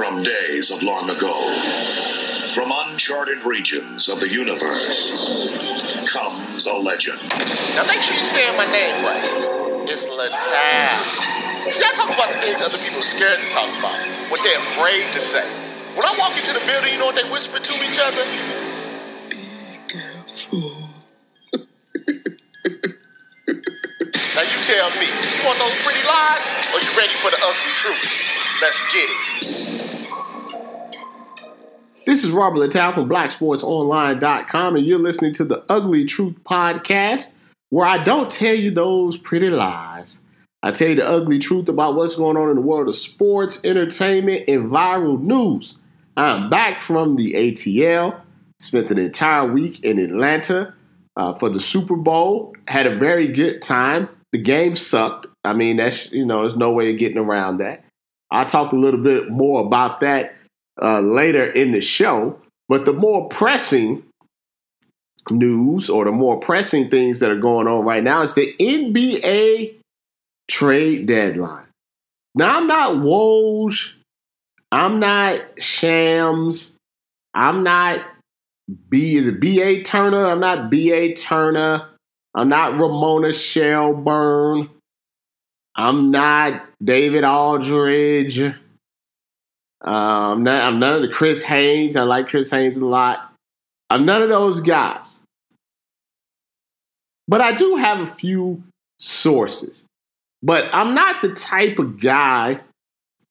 From days of long ago, from uncharted regions of the universe, comes a legend. Now make sure you say my name right. It's Littal. See, I talk about the things other people are scared to talk about, what they're afraid to say. When I walk into the building, you know what they whisper to each other? Now you tell me, you want those pretty lies, or you ready for the ugly truth? Let's get it. This is Robert Littal from BlackSportsOnline.com, and you're listening to the Ugly Truth Podcast, where I don't tell you those pretty lies. I tell you the ugly truth about what's going on in the world of sports, entertainment, and viral news. I'm back from the ATL. Spent an entire week in Atlanta uh, for the Super Bowl. Had a very good time. The game sucked. I mean, that's you know, there's no way of getting around that. I'll talk a little bit more about that uh, later in the show. But the more pressing news or the more pressing things that are going on right now is the NBA trade deadline. Now, I'm not Woj. I'm not Shams. I'm not B. Is it B.A. Turner? I'm not B.A. Turner. I'm not Ramona Shelburne. I'm not David Aldridge. Um, I'm, none of the Chris Haynes. I like Chris Haynes a lot. I'm none of those guys. But I do have a few sources. But I'm not the type of guy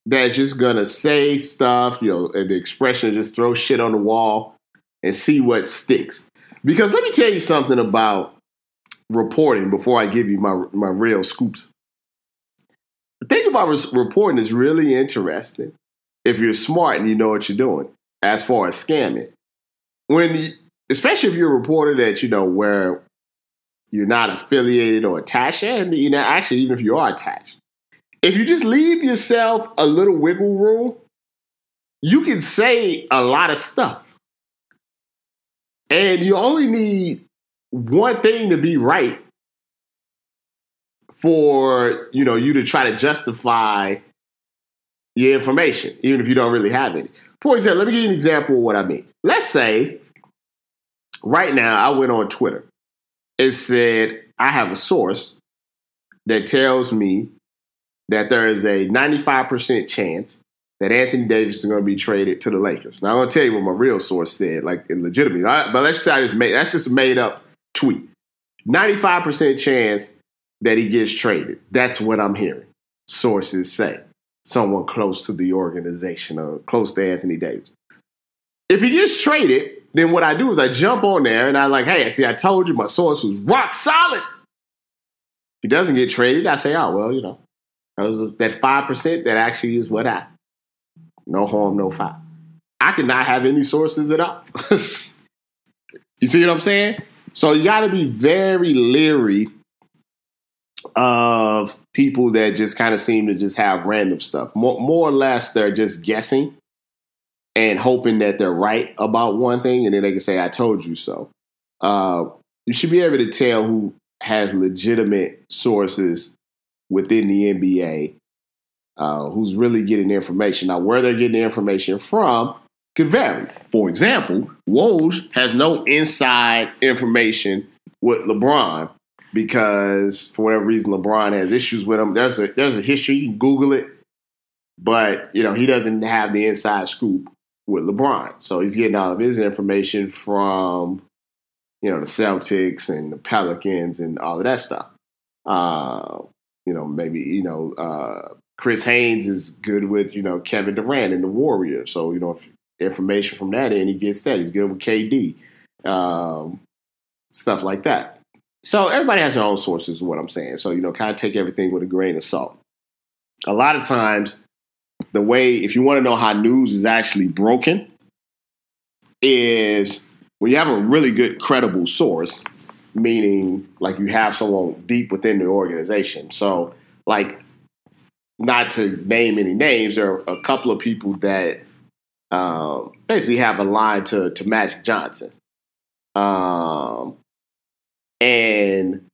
that's just gonna say stuff, you know, and the expression just throw shit on the wall and see what sticks. Because let me tell you something about reporting before I give you my my real scoops. The thing about res- reporting is really interesting if you're smart and you know what you're doing as far as scamming. When, you, especially if you're a reporter that you know where you're not affiliated or attached, and you know actually even if you are attached, if you just leave yourself a little wiggle room, you can say a lot of stuff, and you only need one thing to be right for you know you to try to justify your information, even if you don't really have any. For example, let me give you an example of what I mean. Let's say right now I went on Twitter. It said I have a source that tells me that there is a 95% chance that Anthony Davis is going to be traded to the Lakers. Now I'm going to tell you what my real source said, like legitimately. But let's just say I just made that's just a made up tweet. 95% chance that he gets traded. That's what I'm hearing. Sources say. Someone close to the organization or close to Anthony Davis. If he gets traded, then what I do is I jump on there and I like, hey, see, I told you my source was rock solid. If he doesn't get traded, I say, oh well, you know, that was that five percent that actually is what I. No harm, no foul. I cannot have any sources at all. you see what I'm saying? So you got to be very leery of people that just kind of seem to just have random stuff. More, more or less, they're just guessing and hoping that they're right about one thing, and then they can say, "I told you so." Uh, you should be able to tell who has legitimate sources within the NBA, uh, who's really getting information. Now, where they're getting the information from could vary. For example, Woj has no inside information with LeBron because for whatever reason LeBron has issues with him. There's a there's a history. You can Google it, but you know he doesn't have the inside scoop with LeBron. So he's getting all of his information from you know the Celtics and the Pelicans and all of that stuff. Uh, you know maybe you know uh, Chris Haynes is good with you know Kevin Durant and the Warriors. So you know information from that end he gets that. He's good with KD. Um, stuff like that. So everybody has their own sources, is what I'm saying. So, you know, kind of take everything with a grain of salt. A lot of times, the way, if you want to know how news is actually broken, is when you have a really good, credible source, meaning like you have someone deep within the organization. So, like, not to name any names, there are a couple of people that um, basically have a line to, to Magic Johnson. Um, and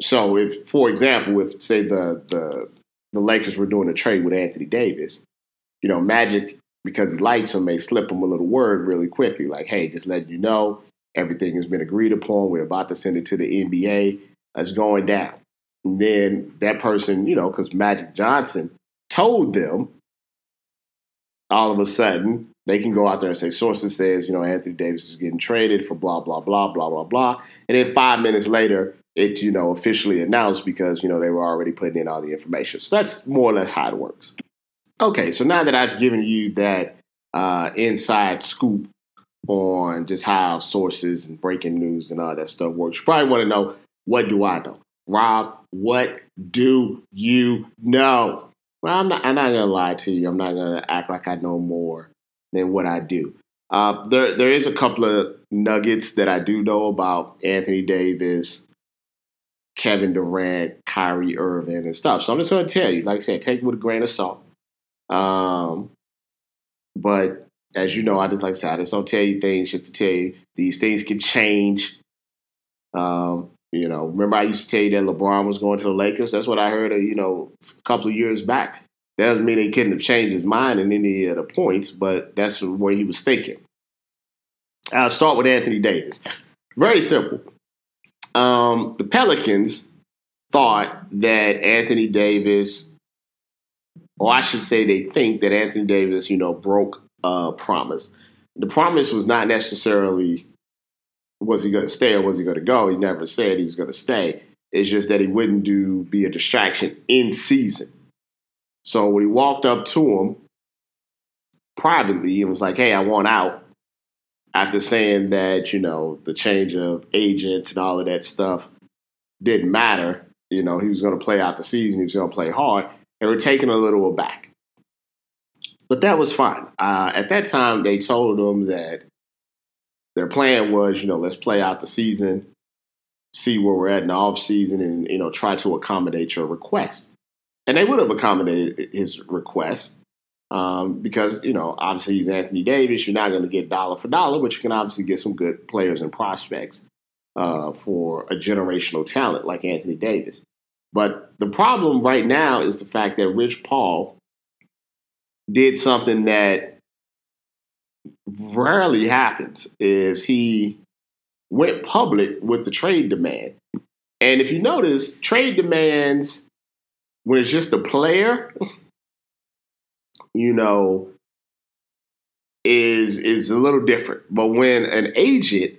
so, if, for example, if say the the the Lakers were doing a trade with Anthony Davis, you know, Magic because he likes him, may slip him a little word really quickly, like, hey, just letting you know, everything has been agreed upon. We're about to send it to the NBA. It's going down. And then that person, you know, because Magic Johnson told them all of a sudden they can go out there and say sources says you know Anthony Davis is getting traded for blah blah blah blah blah blah, and then five minutes later it's you know officially announced because you know they were already putting in all the information. So that's more or less how it works. Okay, so now that I've given you that uh, inside scoop on just how sources and breaking news and all that stuff works, you probably want to know what do I know, Rob? What do you know? Well, I'm not. I'm not gonna lie to you. I'm not gonna act like I know more than what I do. Uh, there, there is a couple of nuggets that I do know about Anthony Davis, Kevin Durant, Kyrie Irving, and stuff. So I'm just going to tell you, like I said, take it with a grain of salt. Um, but as you know, I just like said, I just don't tell you things just to tell you these things can change. Um, you know, remember I used to tell you that LeBron was going to the Lakers. That's what I heard. Uh, you know, a couple of years back. That doesn't mean he couldn't have changed his mind in any of the points, but that's where he was thinking. I'll start with Anthony Davis. Very simple. Um, the Pelicans thought that Anthony Davis, or I should say, they think that Anthony Davis, you know, broke a promise. The promise was not necessarily was he going to stay or was he going to go. He never said he was going to stay. It's just that he wouldn't do be a distraction in season. So when he walked up to him privately and was like, "Hey, I want out," after saying that you know the change of agent and all of that stuff didn't matter, you know he was going to play out the season, he was going to play hard, they were taken a little aback. But that was fine. Uh, at that time, they told him that their plan was, you know, let's play out the season, see where we're at in the off season, and you know, try to accommodate your request and they would have accommodated his request um, because you know obviously he's Anthony Davis. You're not going to get dollar for dollar, but you can obviously get some good players and prospects uh, for a generational talent like Anthony Davis. But the problem right now is the fact that Rich Paul did something that rarely happens is he went public with the trade demand. And if you notice, trade demands when it's just a player, you know, is is a little different. But when an agent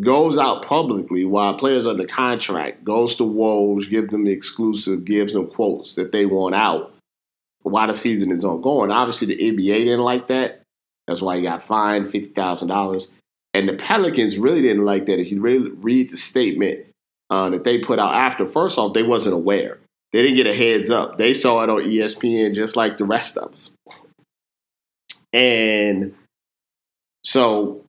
goes out publicly while players under contract, goes to Woj, gives them the exclusive, gives them quotes that they want out while the season is ongoing. Obviously, the NBA didn't like that. That's why he got fined fifty thousand dollars. And the Pelicans really didn't like that. If you really read the statement uh, that they put out after, first off, they wasn't aware. They didn't get a heads up. They saw it on ESPN just like the rest of us. And so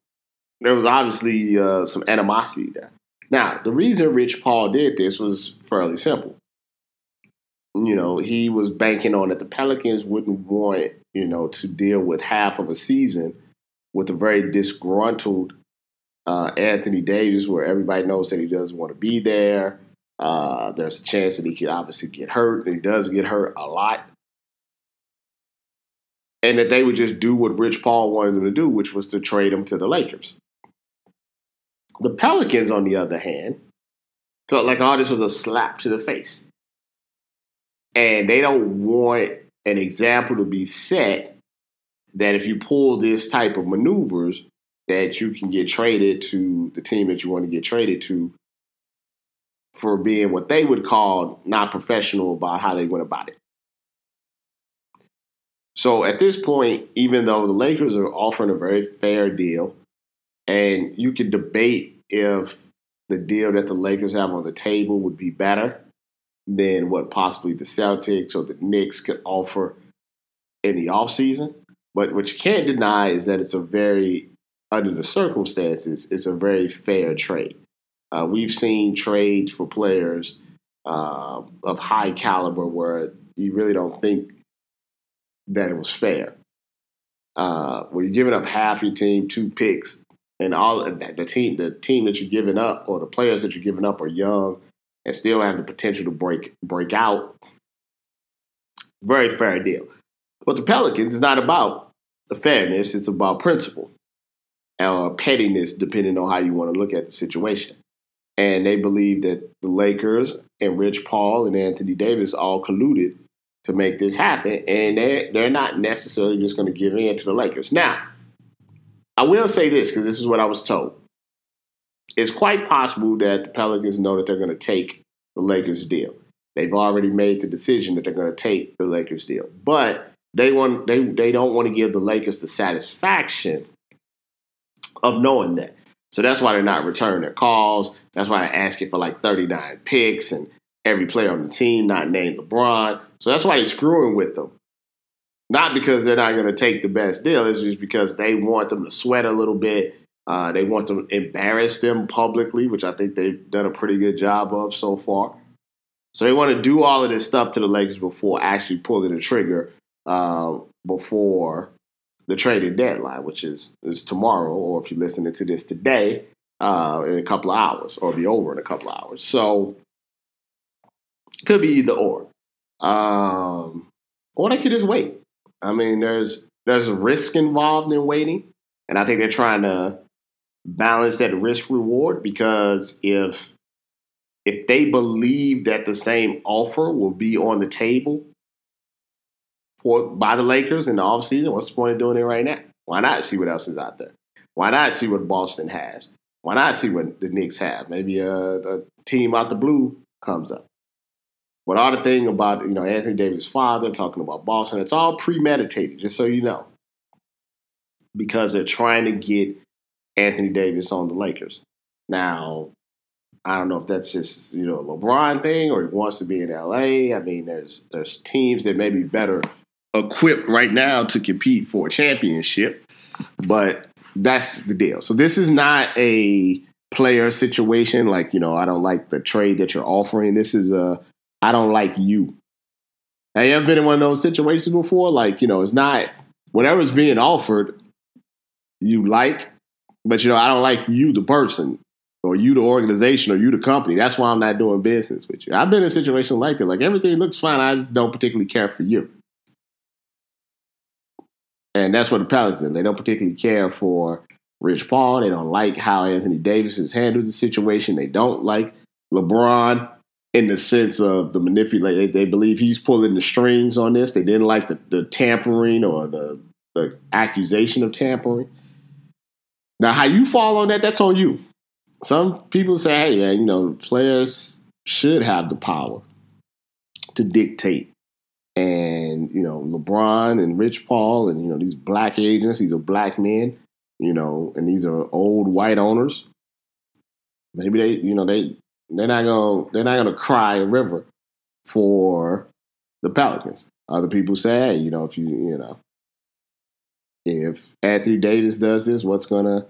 there was obviously uh, some animosity there. Now, the reason Rich Paul did this was fairly simple. You know, he was banking on that the Pelicans wouldn't want, you know, to deal with half of a season with a very disgruntled uh, Anthony Davis, where everybody knows that he doesn't want to be there. Uh, there's a chance that he could obviously get hurt, he does get hurt a lot. And that they would just do what Rich Paul wanted them to do, which was to trade him to the Lakers. The Pelicans, on the other hand, felt like all oh, this was a slap to the face. And they don't want an example to be set that if you pull this type of maneuvers, that you can get traded to the team that you want to get traded to for being what they would call not professional about how they went about it. So at this point, even though the Lakers are offering a very fair deal, and you could debate if the deal that the Lakers have on the table would be better than what possibly the Celtics or the Knicks could offer in the offseason. But what you can't deny is that it's a very, under the circumstances, it's a very fair trade. Uh, we've seen trades for players uh, of high caliber where you really don't think that it was fair. Uh, where you're giving up half your team, two picks, and all the team, the team that you're giving up, or the players that you're giving up, are young and still have the potential to break break out. Very fair deal. But the Pelicans is not about the fairness. It's about principle or pettiness, depending on how you want to look at the situation. And they believe that the Lakers and Rich Paul and Anthony Davis all colluded to make this happen, and they're they're not necessarily just going to give in to the Lakers. Now, I will say this because this is what I was told. It's quite possible that the Pelicans know that they're going to take the Lakers deal. They've already made the decision that they're going to take the Lakers deal, but they want they they don't want to give the Lakers the satisfaction of knowing that. So that's why they're not returning their calls. That's why they're asking for like 39 picks and every player on the team not named LeBron. So that's why they're screwing with them. Not because they're not going to take the best deal. It's just because they want them to sweat a little bit. Uh, they want to embarrass them publicly, which I think they've done a pretty good job of so far. So they want to do all of this stuff to the Lakers before actually pulling the trigger uh, before the trading deadline, which is is tomorrow, or if you're listening to this today, uh, in a couple of hours, or be over in a couple of hours. So could be either or, um, or they could just wait. I mean, there's there's risk involved in waiting, and I think they're trying to balance that risk reward because if if they believe that the same offer will be on the table for by the Lakers in the offseason, what's the point of doing it right now? Why not see what else is out there? Why not see what Boston has? Why not see what the Knicks have? Maybe a, a team out the blue comes up. But all the thing about you know Anthony Davis' father talking about Boston, it's all premeditated, just so you know, because they're trying to get Anthony Davis on the Lakers. Now, I don't know if that's just you know a LeBron thing or he wants to be in LA. I mean, there's there's teams that may be better equipped right now to compete for a championship, but that's the deal. So this is not a player situation like, you know, I don't like the trade that you're offering. This is a I don't like you. Have you ever been in one of those situations before? Like, you know, it's not whatever's being offered you like, but you know, I don't like you the person or you the organization or you the company. That's why I'm not doing business with you. I've been in a situation like that. Like everything looks fine. I don't particularly care for you. And that's what the Pelicans. They don't particularly care for Rich Paul. They don't like how Anthony Davis has handled the situation. They don't like LeBron in the sense of the manipulate. They believe he's pulling the strings on this. They didn't like the, the tampering or the, the accusation of tampering. Now, how you fall on that, that's on you. Some people say, hey, man, you know, players should have the power to dictate and you know LeBron and Rich Paul and you know these black agents, these are black men, you know, and these are old white owners. Maybe they, you know, they they're not gonna they're not gonna cry a river for the Pelicans. Other people say, hey, you know, if you you know, if Anthony Davis does this, what's gonna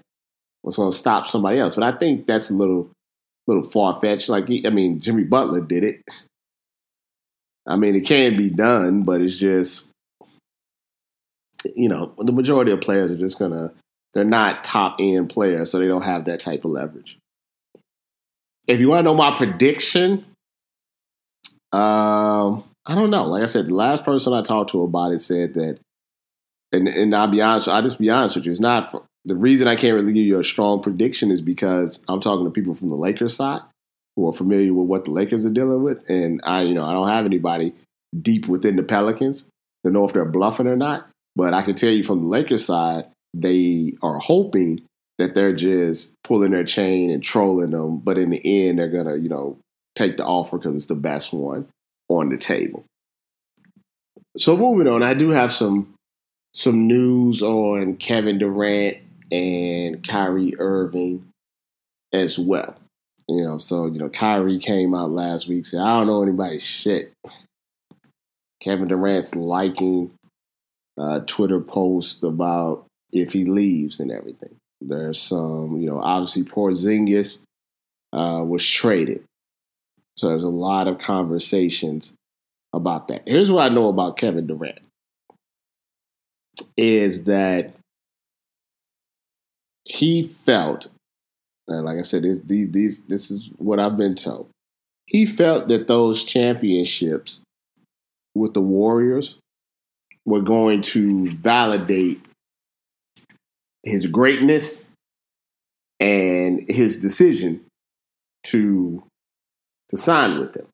what's gonna stop somebody else? But I think that's a little little far fetched. Like I mean, Jimmy Butler did it. I mean, it can be done, but it's just, you know, the majority of players are just gonna, they're not top end players, so they don't have that type of leverage. If you want to know my prediction, um, I don't know. Like I said, the last person I talked to about it said that, and and I'll be honest, I'll just be honest with you. It's not for, the reason I can't really give you a strong prediction is because I'm talking to people from the Lakers side who are familiar with what the Lakers are dealing with. And I, you know, I don't have anybody deep within the Pelicans to know if they're bluffing or not. But I can tell you from the Lakers side, they are hoping that they're just pulling their chain and trolling them. But in the end, they're gonna, you know, take the offer because it's the best one on the table. So moving on, I do have some some news on Kevin Durant and Kyrie Irving as well. You know, so you know, Kyrie came out last week said, "I don't know anybody's shit." Kevin Durant's liking uh, Twitter post about if he leaves and everything. There's some, you know, obviously Porzingis uh, was traded, so there's a lot of conversations about that. Here's what I know about Kevin Durant: is that he felt and like I said, this, these, these, this is what I've been told. He felt that those championships with the Warriors were going to validate his greatness and his decision to to sign with them.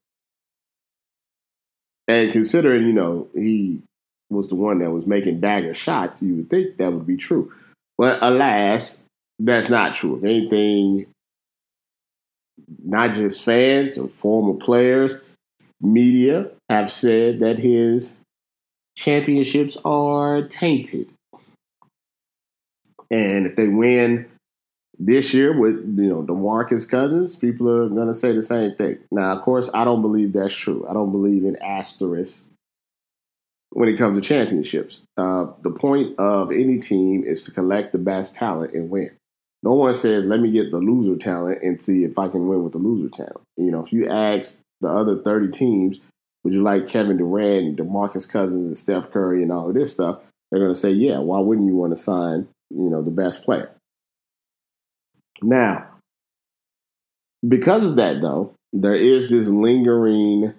And considering, you know, he was the one that was making dagger shots, you would think that would be true. But alas, that's not true. If anything, not just fans or former players, media have said that his championships are tainted. And if they win this year with you know DeMarcus Cousins, people are going to say the same thing. Now, of course, I don't believe that's true. I don't believe in asterisks when it comes to championships. Uh, the point of any team is to collect the best talent and win. No one says, "Let me get the loser talent and see if I can win with the loser talent." You know, if you ask the other thirty teams, would you like Kevin Durant and DeMarcus Cousins and Steph Curry and all of this stuff? They're going to say, "Yeah." Why wouldn't you want to sign, you know, the best player? Now, because of that, though, there is this lingering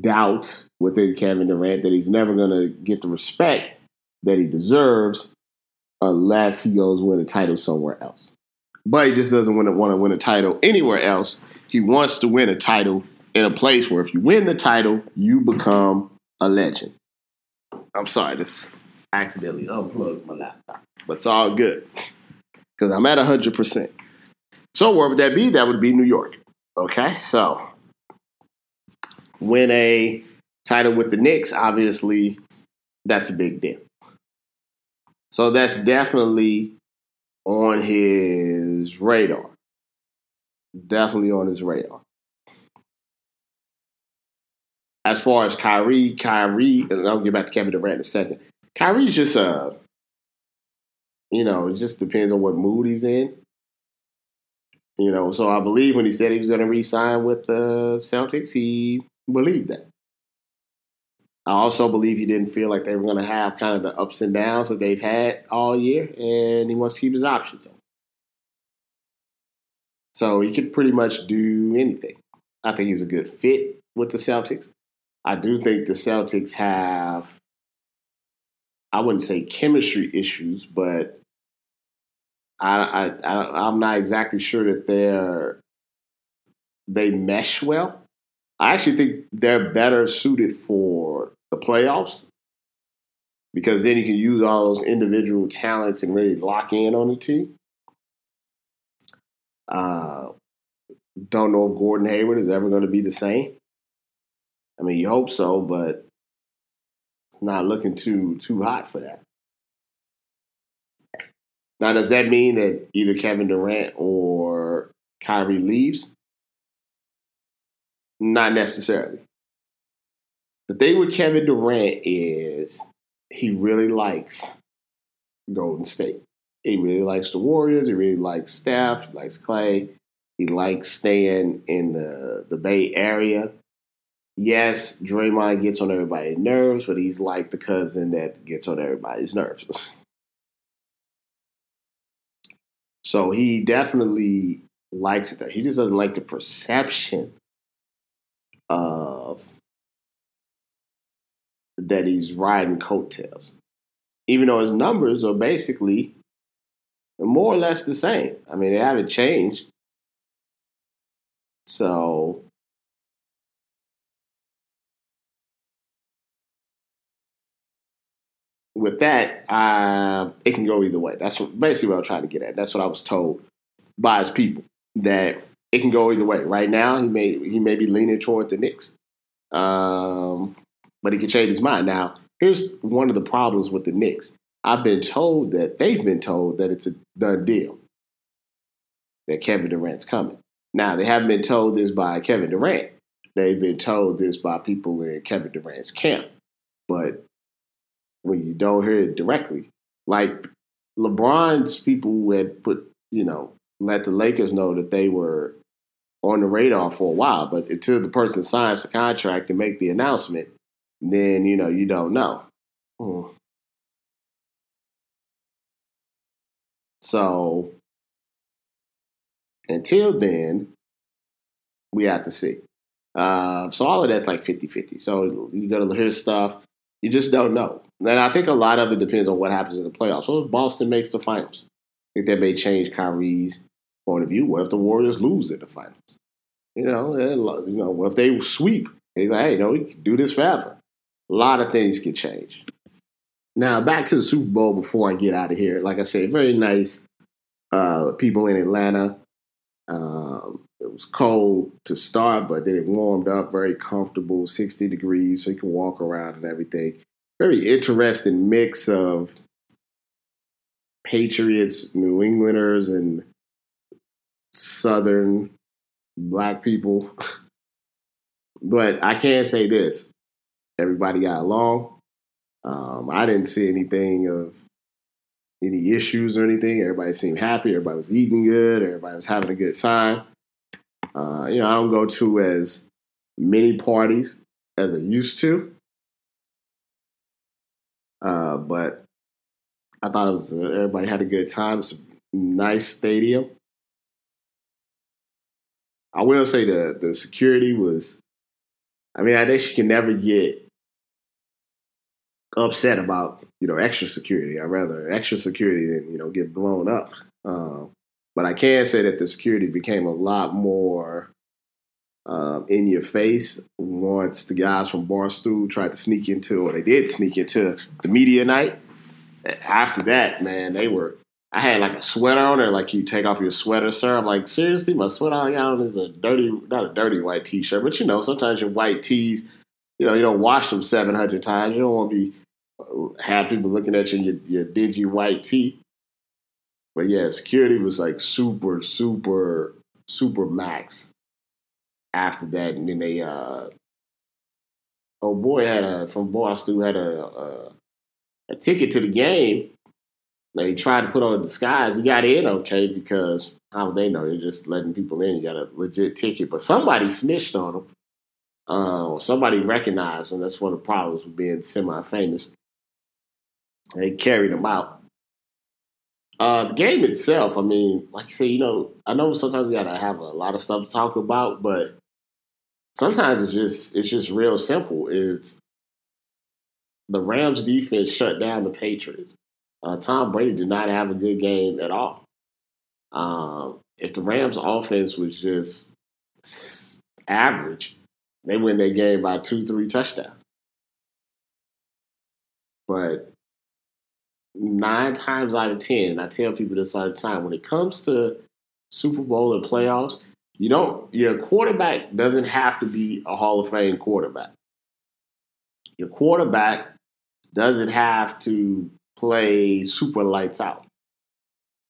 doubt within Kevin Durant that he's never going to get the respect that he deserves unless he goes win a title somewhere else. But he just doesn't want to, want to win a title anywhere else. He wants to win a title in a place where if you win the title, you become a legend. I'm sorry, this accidentally unplugged my laptop, but it's all good because I'm at 100%. So, where would that be? That would be New York. Okay, so win a title with the Knicks, obviously, that's a big deal. So, that's definitely on his radar. Definitely on his radar. As far as Kyrie, Kyrie, and I'll get back to Kevin Durant in a second. Kyrie's just uh you know, it just depends on what mood he's in. You know, so I believe when he said he was going to re-sign with the Celtics, he believed that. I also believe he didn't feel like they were going to have kind of the ups and downs that they've had all year, and he wants to keep his options open. So he could pretty much do anything. I think he's a good fit with the Celtics. I do think the Celtics have I wouldn't say chemistry issues, but I, I, I am not exactly sure that they're they mesh well. I actually think they're better suited for the playoffs because then you can use all those individual talents and really lock in on the team. Uh, don't know if Gordon Hayward is ever going to be the same. I mean, you hope so, but it's not looking too too hot for that. Now, does that mean that either Kevin Durant or Kyrie leaves? Not necessarily. The thing with Kevin Durant is he really likes Golden State. He really likes the Warriors. He really likes Steph. He likes Clay. He likes staying in the, the Bay Area yes, Draymond gets on everybody's nerves, but he's like the cousin that gets on everybody's nerves. so he definitely likes it there. He just doesn't like the perception of that he's riding coattails. Even though his numbers are basically more or less the same. I mean, they haven't changed. So with that, uh, it can go either way. That's basically what I'm trying to get at. That's what I was told by his people that it can go either way. Right now, he may he may be leaning toward the Knicks, um, but he can change his mind. Now, here's one of the problems with the Knicks. I've been told that they've been told that it's a done deal that Kevin Durant's coming. Now, they haven't been told this by Kevin Durant. They've been told this by people in Kevin Durant's camp. But when you don't hear it directly. Like LeBron's people who had put, you know, let the Lakers know that they were on the radar for a while, but until the person signs the contract and make the announcement, then you know you don't know. Hmm. So until then, we have to see. Uh, so all of that's like 50 50. So you got to hear stuff. You just don't know. and I think a lot of it depends on what happens in the playoffs. So if Boston makes the finals, I think that may change Kyrie's point of view. What if the Warriors lose in the finals? You know, you know, what if they sweep? He's like, hey, you know, we can do this forever. A lot of things can change. Now back to the Super Bowl before I get out of here. Like I said, very nice uh, people in Atlanta. Um, it was cold to start, but then it warmed up, very comfortable, 60 degrees, so you can walk around and everything. Very interesting mix of Patriots, New Englanders, and Southern black people. but I can say this everybody got along. Um, I didn't see anything of any issues or anything. Everybody seemed happy. Everybody was eating good. Everybody was having a good time. Uh, you know, I don't go to as many parties as I used to. Uh, but I thought it was uh, everybody had a good time. It's a nice stadium. I will say the the security was. I mean, I guess you can never get upset about you know extra security. I'd rather extra security than you know get blown up. Uh, but I can say that the security became a lot more uh, in your face once the guys from Barstool tried to sneak into, or they did sneak into the media night. After that, man, they were. I had like a sweater on or like you take off your sweater, sir. I'm like, seriously, my sweater on is a dirty, not a dirty white t-shirt, but you know, sometimes your white tees, you know, you don't wash them 700 times. You don't want to be have people looking at you, your, your dingy white tee. But yeah, security was like super, super, super max after that. And then they, uh, oh boy, had a, from Boston, had a, a, a ticket to the game. They tried to put on a disguise. He got in okay because how would they know? They're just letting people in. You got a legit ticket. But somebody snitched on him. Uh, somebody recognized him. That's one of the problems with being semi famous. They carried him out. Uh, the game itself, I mean, like I said, you know, I know sometimes we gotta have a lot of stuff to talk about, but sometimes it's just it's just real simple. It's the Rams defense shut down the Patriots. Uh, Tom Brady did not have a good game at all. Um, if the Rams offense was just average, they win their game by two, three touchdowns. But nine times out of ten, and I tell people this all the time, when it comes to Super Bowl and playoffs, you don't your quarterback doesn't have to be a Hall of Fame quarterback. Your quarterback doesn't have to play super lights out.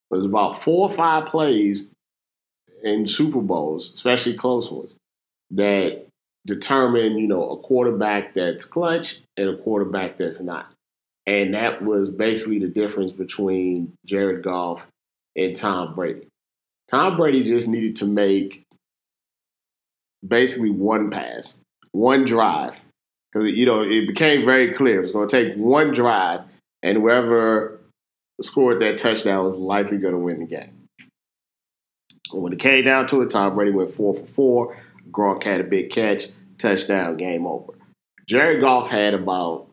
But there's about four or five plays in Super Bowls, especially close ones, that determine, you know, a quarterback that's clutch and a quarterback that's not. And that was basically the difference between Jared Goff and Tom Brady. Tom Brady just needed to make basically one pass, one drive. Because, you know, it became very clear it was going to take one drive, and whoever scored that touchdown was likely going to win the game. When it came down to it, Tom Brady went four for four. Gronk had a big catch, touchdown, game over. Jared Goff had about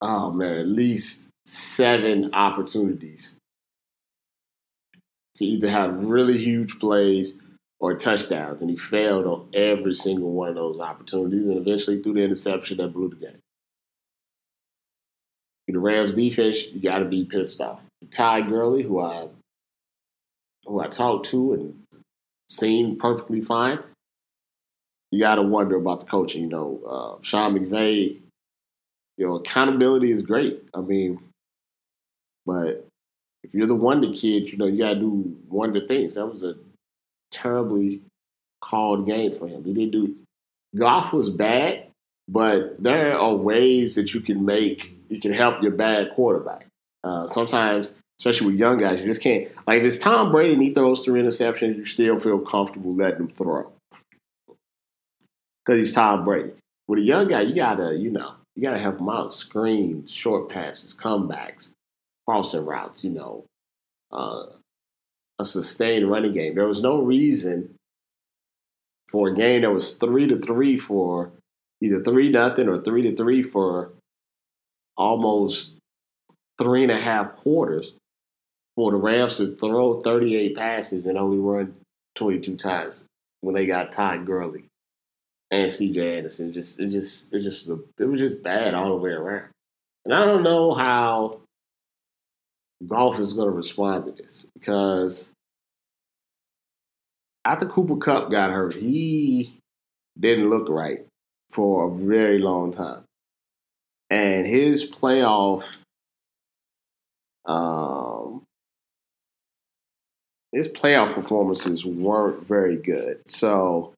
oh man, at least seven opportunities to either have really huge plays or touchdowns, and he failed on every single one of those opportunities, and eventually threw the interception that blew the game. The Rams defense, you got to be pissed off. Ty Gurley, who I who I talked to and seen perfectly fine, you got to wonder about the coaching. You know, uh, Sean McVay you know, accountability is great. I mean, but if you're the wonder kid, you know, you gotta do wonder things. That was a terribly called game for him. He didn't do Goff was bad, but there are ways that you can make you can help your bad quarterback. Uh, sometimes, especially with young guys, you just can't like if it's Tom Brady and he throws three interceptions, you still feel comfortable letting him throw. Because he's Tom Brady. With a young guy, you gotta, you know, you got to have them out screens, short passes, comebacks, crossing routes, you know, uh, a sustained running game. There was no reason for a game that was three to three for either three nothing or three to three for almost three and a half quarters for the Rams to throw 38 passes and only run 22 times when they got Todd Gurley and CJ Anderson. Just it just it just it was just bad all the way around. And I don't know how Goff is going to respond to this because after Cooper Kupp got hurt, he didn't look right for a very long time. And his playoff um, his playoff performances weren't very good. So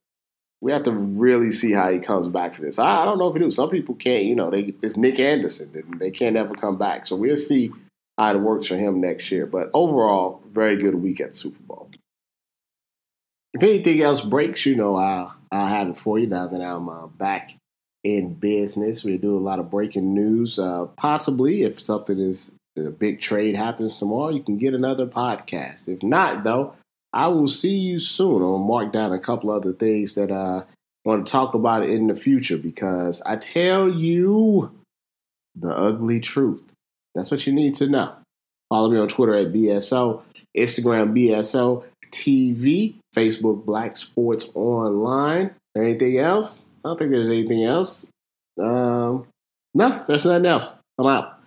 we have to really see how he comes back for this. I, I don't know if he do. Some people can't, you know, they it's Nick Anderson. They can't ever come back. So we'll see how it works for him next year. But overall, very good week at Super Bowl. If anything else breaks, you know, I'll, I'll have it for you now that I'm uh, back in business. We do a lot of breaking news. Uh, possibly, if something is a big trade happens tomorrow, you can get another podcast. If not, though, I will see you soon. I'll mark down a couple other things that I want to talk about in the future because I tell you the ugly truth. That's what you need to know. Follow me on Twitter at BSO, Instagram BSO TV, Facebook Black Sports Online. Anything else? I don't think there's anything else. Um, no, there's nothing else. I'm out.